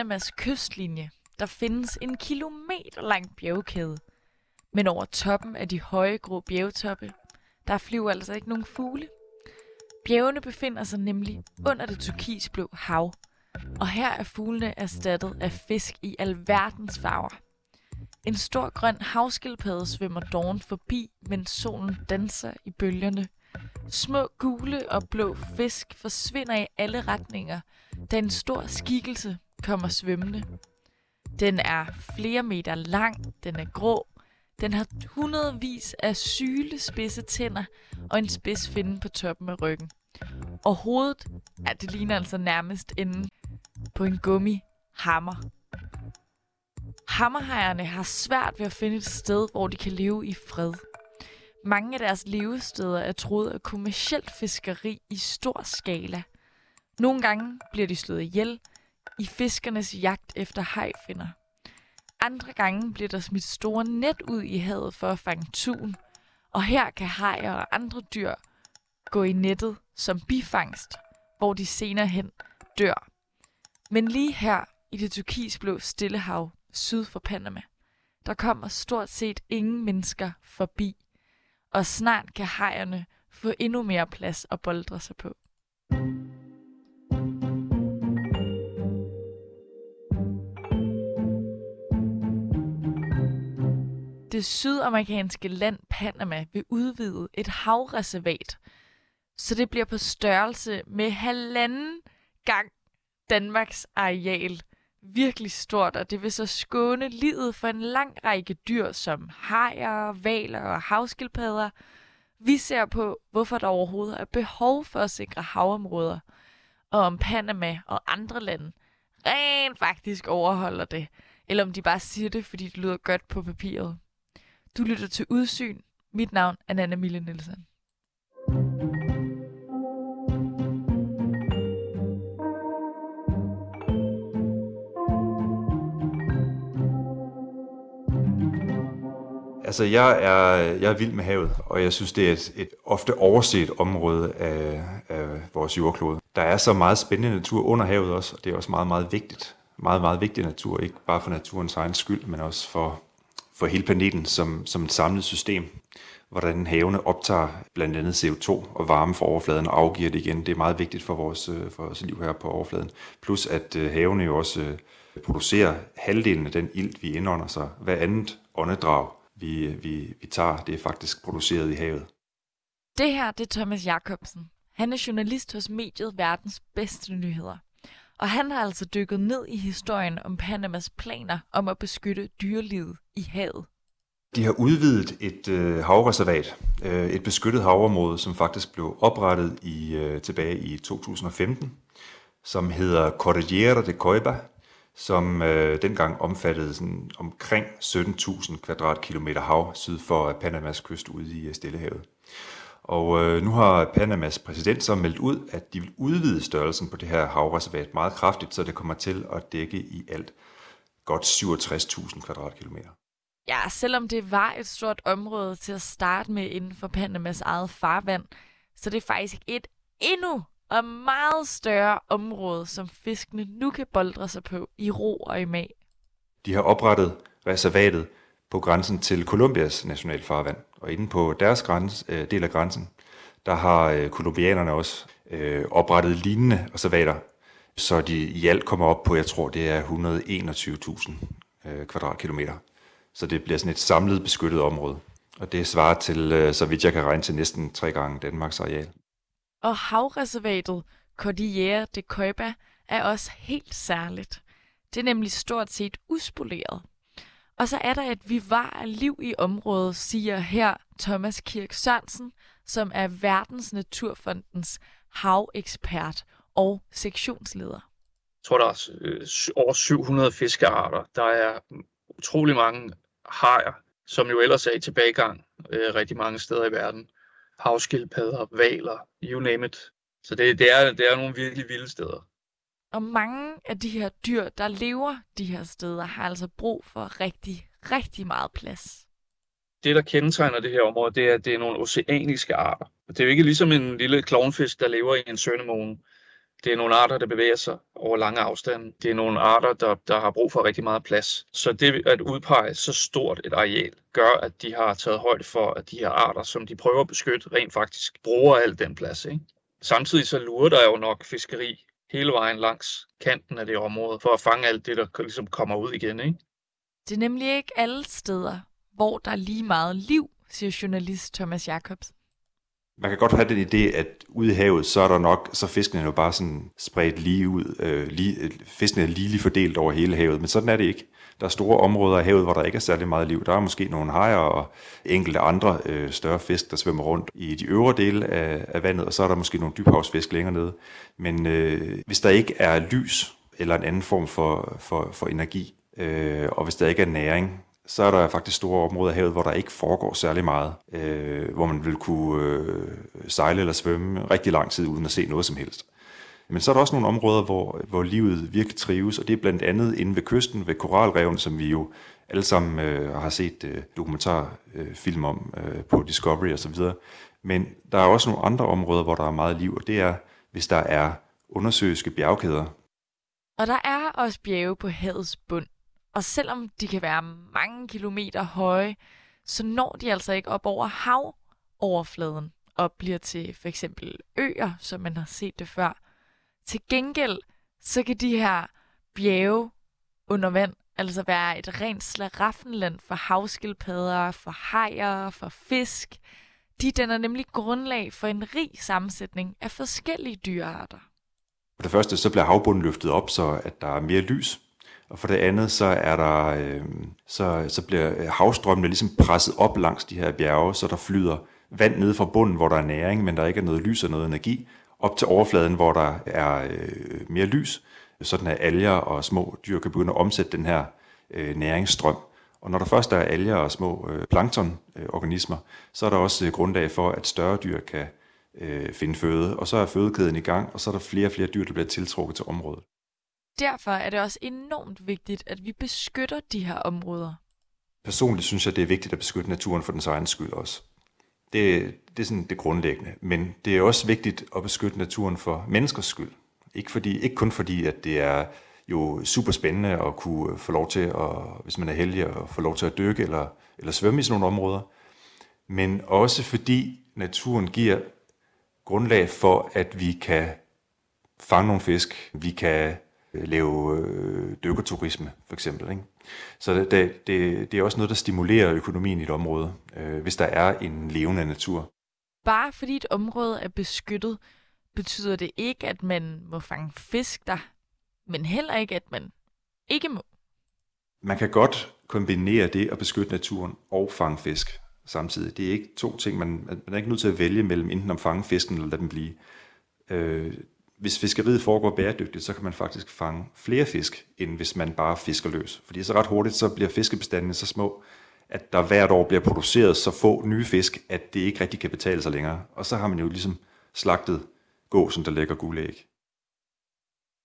Panamas kystlinje, der findes en kilometer lang bjergkæde. Men over toppen af de høje grå bjergtoppe, der flyver altså ikke nogen fugle. Bjergene befinder sig nemlig under det turkisblå hav, og her er fuglene erstattet af fisk i alverdens farver. En stor grøn havskildpadde svømmer Dawn forbi, mens solen danser i bølgerne. Små gule og blå fisk forsvinder i alle retninger, da en stor skikkelse kommer svømmende. Den er flere meter lang, den er grå, den har hundredvis af syle spidse tænder og en spids finde på toppen af ryggen. Og hovedet, ja, det ligner altså nærmest enden på en gummi hammer. Hammerhajerne har svært ved at finde et sted, hvor de kan leve i fred. Mange af deres levesteder er troet af kommersielt fiskeri i stor skala. Nogle gange bliver de slået ihjel i fiskernes jagt efter hajfinder. Andre gange bliver der smidt store net ud i havet for at fange tun, og her kan hajer og andre dyr gå i nettet som bifangst, hvor de senere hen dør. Men lige her i det turkisblå stillehav syd for Panama, der kommer stort set ingen mennesker forbi, og snart kan hajerne få endnu mere plads at boldre sig på. Det sydamerikanske land Panama vil udvide et havreservat, så det bliver på størrelse med halvanden gang Danmarks areal. Virkelig stort, og det vil så skåne livet for en lang række dyr som hajer, valer og havskildpadder. Vi ser på, hvorfor der overhovedet er behov for at sikre havområder, og om Panama og andre lande rent faktisk overholder det, eller om de bare siger det, fordi det lyder godt på papiret. Du lytter til Udsyn. Mit navn er Nana Mille Nielsen. Altså, jeg er, jeg er vild med havet, og jeg synes, det er et, et ofte overset område af, af vores jordklode. Der er så meget spændende natur under havet også, og det er også meget, meget vigtigt. Meget, meget vigtig natur, ikke bare for naturens egen skyld, men også for, for hele planeten som, som et samlet system. Hvordan havene optager blandt andet CO2 og varme fra overfladen og afgiver det igen. Det er meget vigtigt for vores, øh, for vores liv her på overfladen. Plus at øh, havene jo også øh, producerer halvdelen af den ilt, vi indånder, så hver andet åndedrag vi, vi, vi tager, det er faktisk produceret i havet. Det her, det er Thomas Jacobsen. Han er journalist hos mediet Verdens Bedste Nyheder. Og han har altså dykket ned i historien om Panamas planer om at beskytte dyrelivet i havet. De har udvidet et øh, havreservat, øh, et beskyttet havområde, som faktisk blev oprettet i øh, tilbage i 2015, som hedder Cordillera de Coiba, som øh, dengang omfattede sådan omkring 17.000 kvadratkilometer hav syd for øh, Panamas kyst ude i øh, Stillehavet. Og øh, nu har Panamas præsident så meldt ud, at de vil udvide størrelsen på det her havreservat meget kraftigt, så det kommer til at dække i alt godt 67.000 kvadratkilometer. Ja, selvom det var et stort område til at starte med inden for Panamas eget farvand, så det er faktisk et endnu og meget større område, som fiskene nu kan boldre sig på i ro og i mag. De har oprettet reservatet på grænsen til Colombias nationalfarvand, og inde på deres grænse, øh, del af grænsen, der har øh, kolumbianerne også øh, oprettet lignende reservater, så de i alt kommer op på, jeg tror, det er 121.000 øh, kvadratkilometer. Så det bliver sådan et samlet beskyttet område. Og det svarer til, øh, så vidt jeg kan regne til, næsten tre gange Danmarks areal. Og havreservatet Cordillera de Coiba er også helt særligt. Det er nemlig stort set uspoleret. Og så er der et vivar af liv i området, siger her Thomas Kirk Sørensen, som er Verdens Naturfondens havekspert og sektionsleder. Jeg tror, der er øh, over 700 fiskearter. Der er utrolig mange hajer, som jo ellers er i tilbagegang øh, rigtig mange steder i verden havskildpadder, valer, you name it. Så det, det, er, det er nogle virkelig vilde steder. Og mange af de her dyr, der lever de her steder, har altså brug for rigtig, rigtig meget plads. Det, der kendetegner det her område, det er, at det er nogle oceaniske arter. Det er jo ikke ligesom en lille klovnfisk, der lever i en sønemone. Det er nogle arter, der bevæger sig over lange afstande. Det er nogle arter, der, der har brug for rigtig meget plads. Så det at udpege så stort et areal, gør, at de har taget højde for, at de her arter, som de prøver at beskytte, rent faktisk bruger al den plads. Ikke? Samtidig så lurer der jo nok fiskeri hele vejen langs kanten af det område, for at fange alt det, der ligesom kommer ud igen. Ikke? Det er nemlig ikke alle steder, hvor der er lige meget liv, siger journalist Thomas Jacobs. Man kan godt have den idé, at ude i havet, så er der nok, så fiskene er jo bare sådan spredt lige ud. Øh, lige, øh, fiskene er lige fordelt over hele havet, men sådan er det ikke. Der er store områder af havet, hvor der ikke er særlig meget liv. Der er måske nogle hajer og enkelte andre øh, større fisk, der svømmer rundt i de øvre dele af, af vandet, og så er der måske nogle dybhavsfisk længere nede. Men øh, hvis der ikke er lys eller en anden form for, for, for energi, øh, og hvis der ikke er næring, så er der faktisk store områder af havet, hvor der ikke foregår særlig meget, øh, hvor man vil kunne øh, sejle eller svømme rigtig lang tid uden at se noget som helst. Men så er der også nogle områder, hvor, hvor livet virkelig trives, og det er blandt andet inde ved kysten, ved koralreven, som vi jo alle sammen øh, har set øh, dokumentarfilm øh, om øh, på Discovery osv. Men der er også nogle andre områder, hvor der er meget liv, og det er, hvis der er undersøiske bjergkæder. Og der er også bjerge på havets bund. Og selvom de kan være mange kilometer høje, så når de altså ikke op over havoverfladen og bliver til for eksempel øer, som man har set det før. Til gengæld, så kan de her bjerge under vand altså være et rent slaraffenland for havskildpadder, for hajer, for fisk. De danner nemlig grundlag for en rig sammensætning af forskellige dyrearter. For det første så bliver havbunden løftet op, så at der er mere lys og for det andet, så er der, øh, så, så bliver øh, havstrømmene ligesom presset op langs de her bjerge, så der flyder vand ned fra bunden, hvor der er næring, men der ikke er noget lys og noget energi, op til overfladen, hvor der er øh, mere lys, sådan at alger og små dyr kan begynde at omsætte den her øh, næringsstrøm. Og når der først er alger og små øh, planktonorganismer, så er der også øh, grundlag for, at større dyr kan øh, finde føde, og så er fødekæden i gang, og så er der flere og flere dyr, der bliver tiltrukket til området. Derfor er det også enormt vigtigt, at vi beskytter de her områder. Personligt synes jeg, det er vigtigt at beskytte naturen for dens egen skyld også. Det, det er sådan det grundlæggende. Men det er også vigtigt at beskytte naturen for menneskers skyld. Ikke, fordi, ikke kun fordi, at det er jo super spændende at kunne få lov til, at, hvis man er heldig, at få lov til at dykke eller, eller svømme i sådan nogle områder. Men også fordi naturen giver grundlag for, at vi kan fange nogle fisk, vi kan lave øh, dykkerturisme, for eksempel. Ikke? Så det, det, det er også noget, der stimulerer økonomien i et område, øh, hvis der er en levende natur. Bare fordi et område er beskyttet, betyder det ikke, at man må fange fisk der, men heller ikke, at man ikke må. Man kan godt kombinere det at beskytte naturen og fange fisk samtidig. Det er ikke to ting, man, man er ikke nødt til at vælge mellem enten at fange fisken eller lade den blive. Øh, hvis fiskeriet foregår bæredygtigt, så kan man faktisk fange flere fisk, end hvis man bare fisker løs. Fordi så ret hurtigt, så bliver fiskebestandene så små, at der hvert år bliver produceret så få nye fisk, at det ikke rigtig kan betale sig længere. Og så har man jo ligesom slagtet gåsen, der lægger guldæg.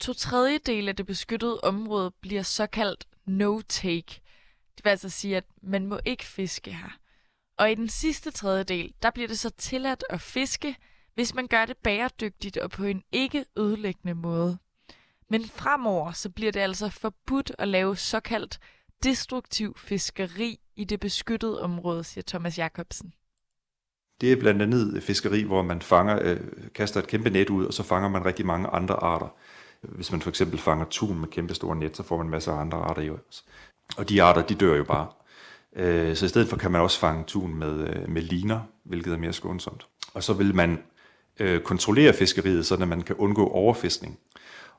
To tredjedel af det beskyttede område bliver såkaldt no-take. Det vil altså sige, at man må ikke fiske her. Og i den sidste tredjedel, der bliver det så tilladt at fiske, hvis man gør det bæredygtigt og på en ikke ødelæggende måde. Men fremover så bliver det altså forbudt at lave såkaldt destruktiv fiskeri i det beskyttede område, siger Thomas Jacobsen. Det er blandt andet fiskeri, hvor man fanger, øh, kaster et kæmpe net ud, og så fanger man rigtig mange andre arter. Hvis man for eksempel fanger tun med kæmpe store net, så får man masser af andre arter i os. Og de arter, de dør jo bare. Øh, så i stedet for kan man også fange tun med, øh, med liner, hvilket er mere skånsomt. Og så vil man øh, kontrollere fiskeriet, så man kan undgå overfiskning.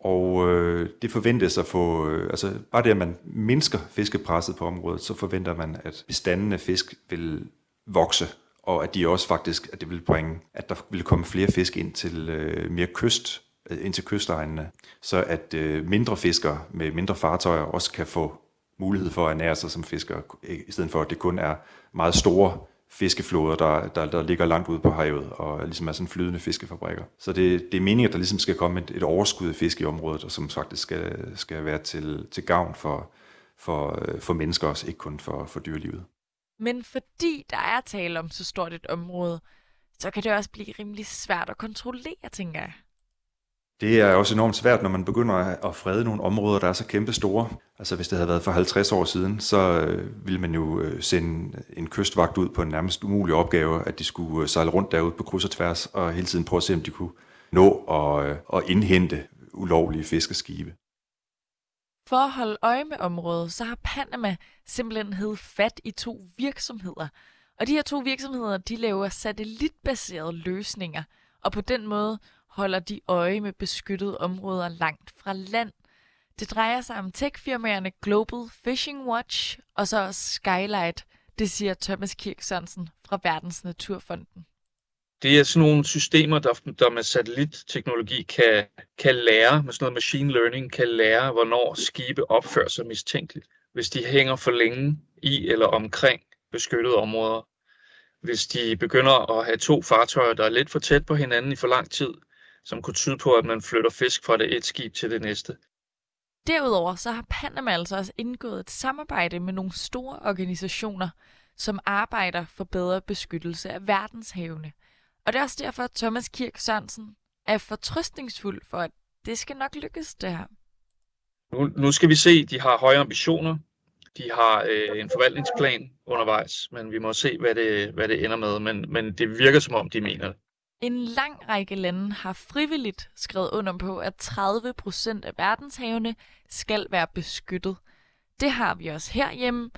Og øh, det forventes at få, øh, altså bare det, at man mindsker fiskepresset på området, så forventer man, at bestanden af fisk vil vokse, og at de også faktisk, at det vil bringe, at der vil komme flere fisk ind til øh, mere kyst, øh, ind til kystegnene, så at øh, mindre fiskere med mindre fartøjer også kan få mulighed for at ernære sig som fiskere, i stedet for at det kun er meget store fiskefloder, der, der, der ligger langt ude på havet, og ligesom er sådan flydende fiskefabrikker. Så det, det er meningen, at der ligesom skal komme et, et overskud af fisk i området, og som faktisk skal, skal være til, til gavn for, for, øh, for mennesker også, ikke kun for, for dyrelivet. Men fordi der er tale om så stort et område, så kan det også blive rimelig svært at kontrollere, tænker jeg. Det er også enormt svært, når man begynder at frede nogle områder, der er så kæmpe store. Altså hvis det havde været for 50 år siden, så øh, ville man jo øh, sende en kystvagt ud på en nærmest umulig opgave, at de skulle øh, sejle rundt derude på kryds og tværs, og hele tiden prøve at se, om de kunne nå at, at indhente ulovlige fiskeskibe. For at holde øje med området, så har Panama simpelthen hed fat i to virksomheder. Og de her to virksomheder, de laver satellitbaserede løsninger, og på den måde holder de øje med beskyttede områder langt fra land. Det drejer sig om techfirmaerne Global Fishing Watch og så også Skylight, det siger Thomas Kirk Sørensen fra Verdens Naturfonden. Det er sådan nogle systemer, der, der med satellitteknologi kan, kan lære, med sådan noget machine learning, kan lære, hvornår skibe opfører sig mistænkeligt, hvis de hænger for længe i eller omkring beskyttede områder. Hvis de begynder at have to fartøjer, der er lidt for tæt på hinanden i for lang tid, som kunne tyde på, at man flytter fisk fra det et skib til det næste. Derudover så har Panama altså også indgået et samarbejde med nogle store organisationer, som arbejder for bedre beskyttelse af verdenshavene. Og det er også derfor, at Thomas Kirk Sørensen er fortrøstningsfuld for, at det skal nok lykkes, det her. Nu, nu skal vi se, at de har høje ambitioner. De har øh, en forvaltningsplan undervejs, men vi må se, hvad det, hvad det ender med. Men, men det virker som om, de mener det. En lang række lande har frivilligt skrevet under på, at 30 procent af verdenshavene skal være beskyttet. Det har vi også herhjemme.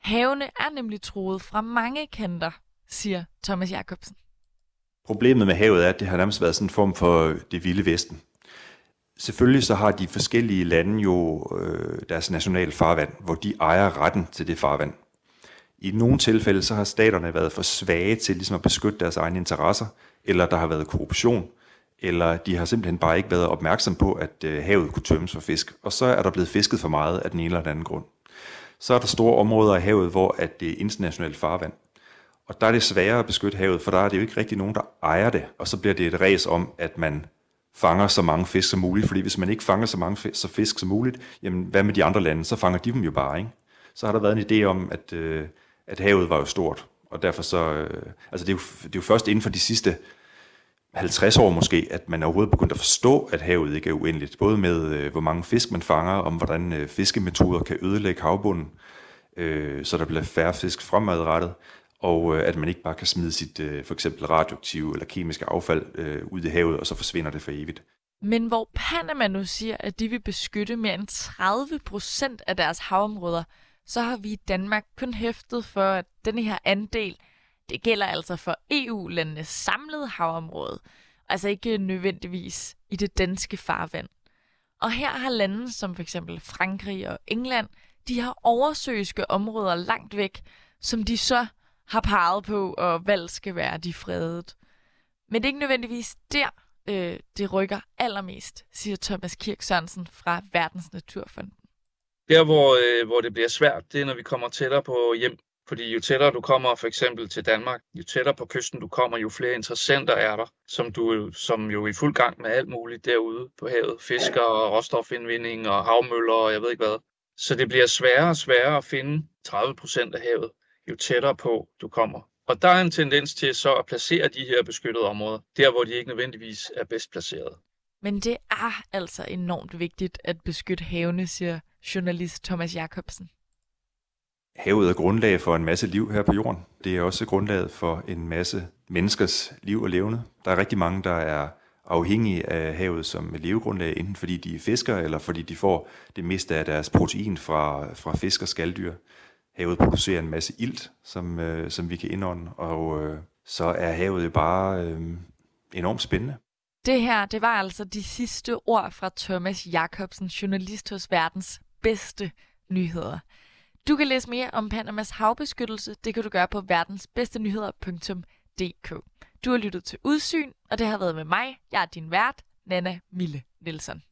Havene er nemlig troet fra mange kanter, siger Thomas Jacobsen. Problemet med havet er, at det har nærmest været sådan en form for øh, det vilde vesten. Selvfølgelig så har de forskellige lande jo øh, deres nationale farvand, hvor de ejer retten til det farvand. I nogle tilfælde så har staterne været for svage til ligesom at beskytte deres egne interesser, eller der har været korruption, eller de har simpelthen bare ikke været opmærksom på, at øh, havet kunne tømmes for fisk, og så er der blevet fisket for meget af den ene eller den anden grund. Så er der store områder af havet, hvor at det er internationalt farvand. Og der er det sværere at beskytte havet, for der er det jo ikke rigtig nogen, der ejer det. Og så bliver det et res om, at man fanger så mange fisk som muligt, fordi hvis man ikke fanger så mange fisk, så fisk som muligt, jamen hvad med de andre lande, så fanger de dem jo bare, ikke? Så har der været en idé om, at, øh, at havet var jo stort, og derfor så, øh, altså det er, jo, det er jo først inden for de sidste 50 år måske, at man overhovedet begyndt at forstå, at havet ikke er uendeligt. Både med, øh, hvor mange fisk man fanger, om hvordan øh, fiskemetoder kan ødelægge havbunden, øh, så der bliver færre fisk fremadrettet, og øh, at man ikke bare kan smide sit øh, for eksempel radioaktive eller kemiske affald øh, ud i havet, og så forsvinder det for evigt. Men hvor Panama nu siger, at de vil beskytte mere end 30 procent af deres havområder, så har vi i Danmark kun hæftet for, at denne her andel, det gælder altså for EU-landenes samlede havområde, altså ikke nødvendigvis i det danske farvand. Og her har lande som f.eks. Frankrig og England, de har oversøiske områder langt væk, som de så har peget på, og valgt skal være de fredet. Men det er ikke nødvendigvis der, øh, det rykker allermest, siger Thomas Kirk Sørensen fra Verdens Naturfond. Der, hvor, øh, hvor det bliver svært, det er, når vi kommer tættere på hjem. Fordi jo tættere du kommer for eksempel til Danmark, jo tættere på kysten du kommer, jo flere interessenter er der, som du øh, som jo er i fuld gang med alt muligt derude på havet. Fisker og råstofindvinding og havmøller og jeg ved ikke hvad. Så det bliver sværere og sværere at finde 30 procent af havet, jo tættere på du kommer. Og der er en tendens til så at placere de her beskyttede områder, der hvor de ikke nødvendigvis er bedst placeret. Men det er altså enormt vigtigt at beskytte havene, siger journalist Thomas Jacobsen. Havet er grundlag for en masse liv her på jorden. Det er også grundlaget for en masse menneskers liv og levende. Der er rigtig mange, der er afhængige af havet som levegrundlag, enten fordi de er fisker, eller fordi de får det meste af deres protein fra, fra fisk og skalddyr. Havet producerer en masse ilt, som, øh, som vi kan indånde, og øh, så er havet jo bare øh, enormt spændende. Det her, det var altså de sidste ord fra Thomas Jacobsen, journalist hos Verdens Bedste Nyheder. Du kan læse mere om Panamas havbeskyttelse. Det kan du gøre på verdensbedstenyheder.dk. Du har lyttet til Udsyn, og det har været med mig. Jeg er din vært, Nana Mille Nielsen.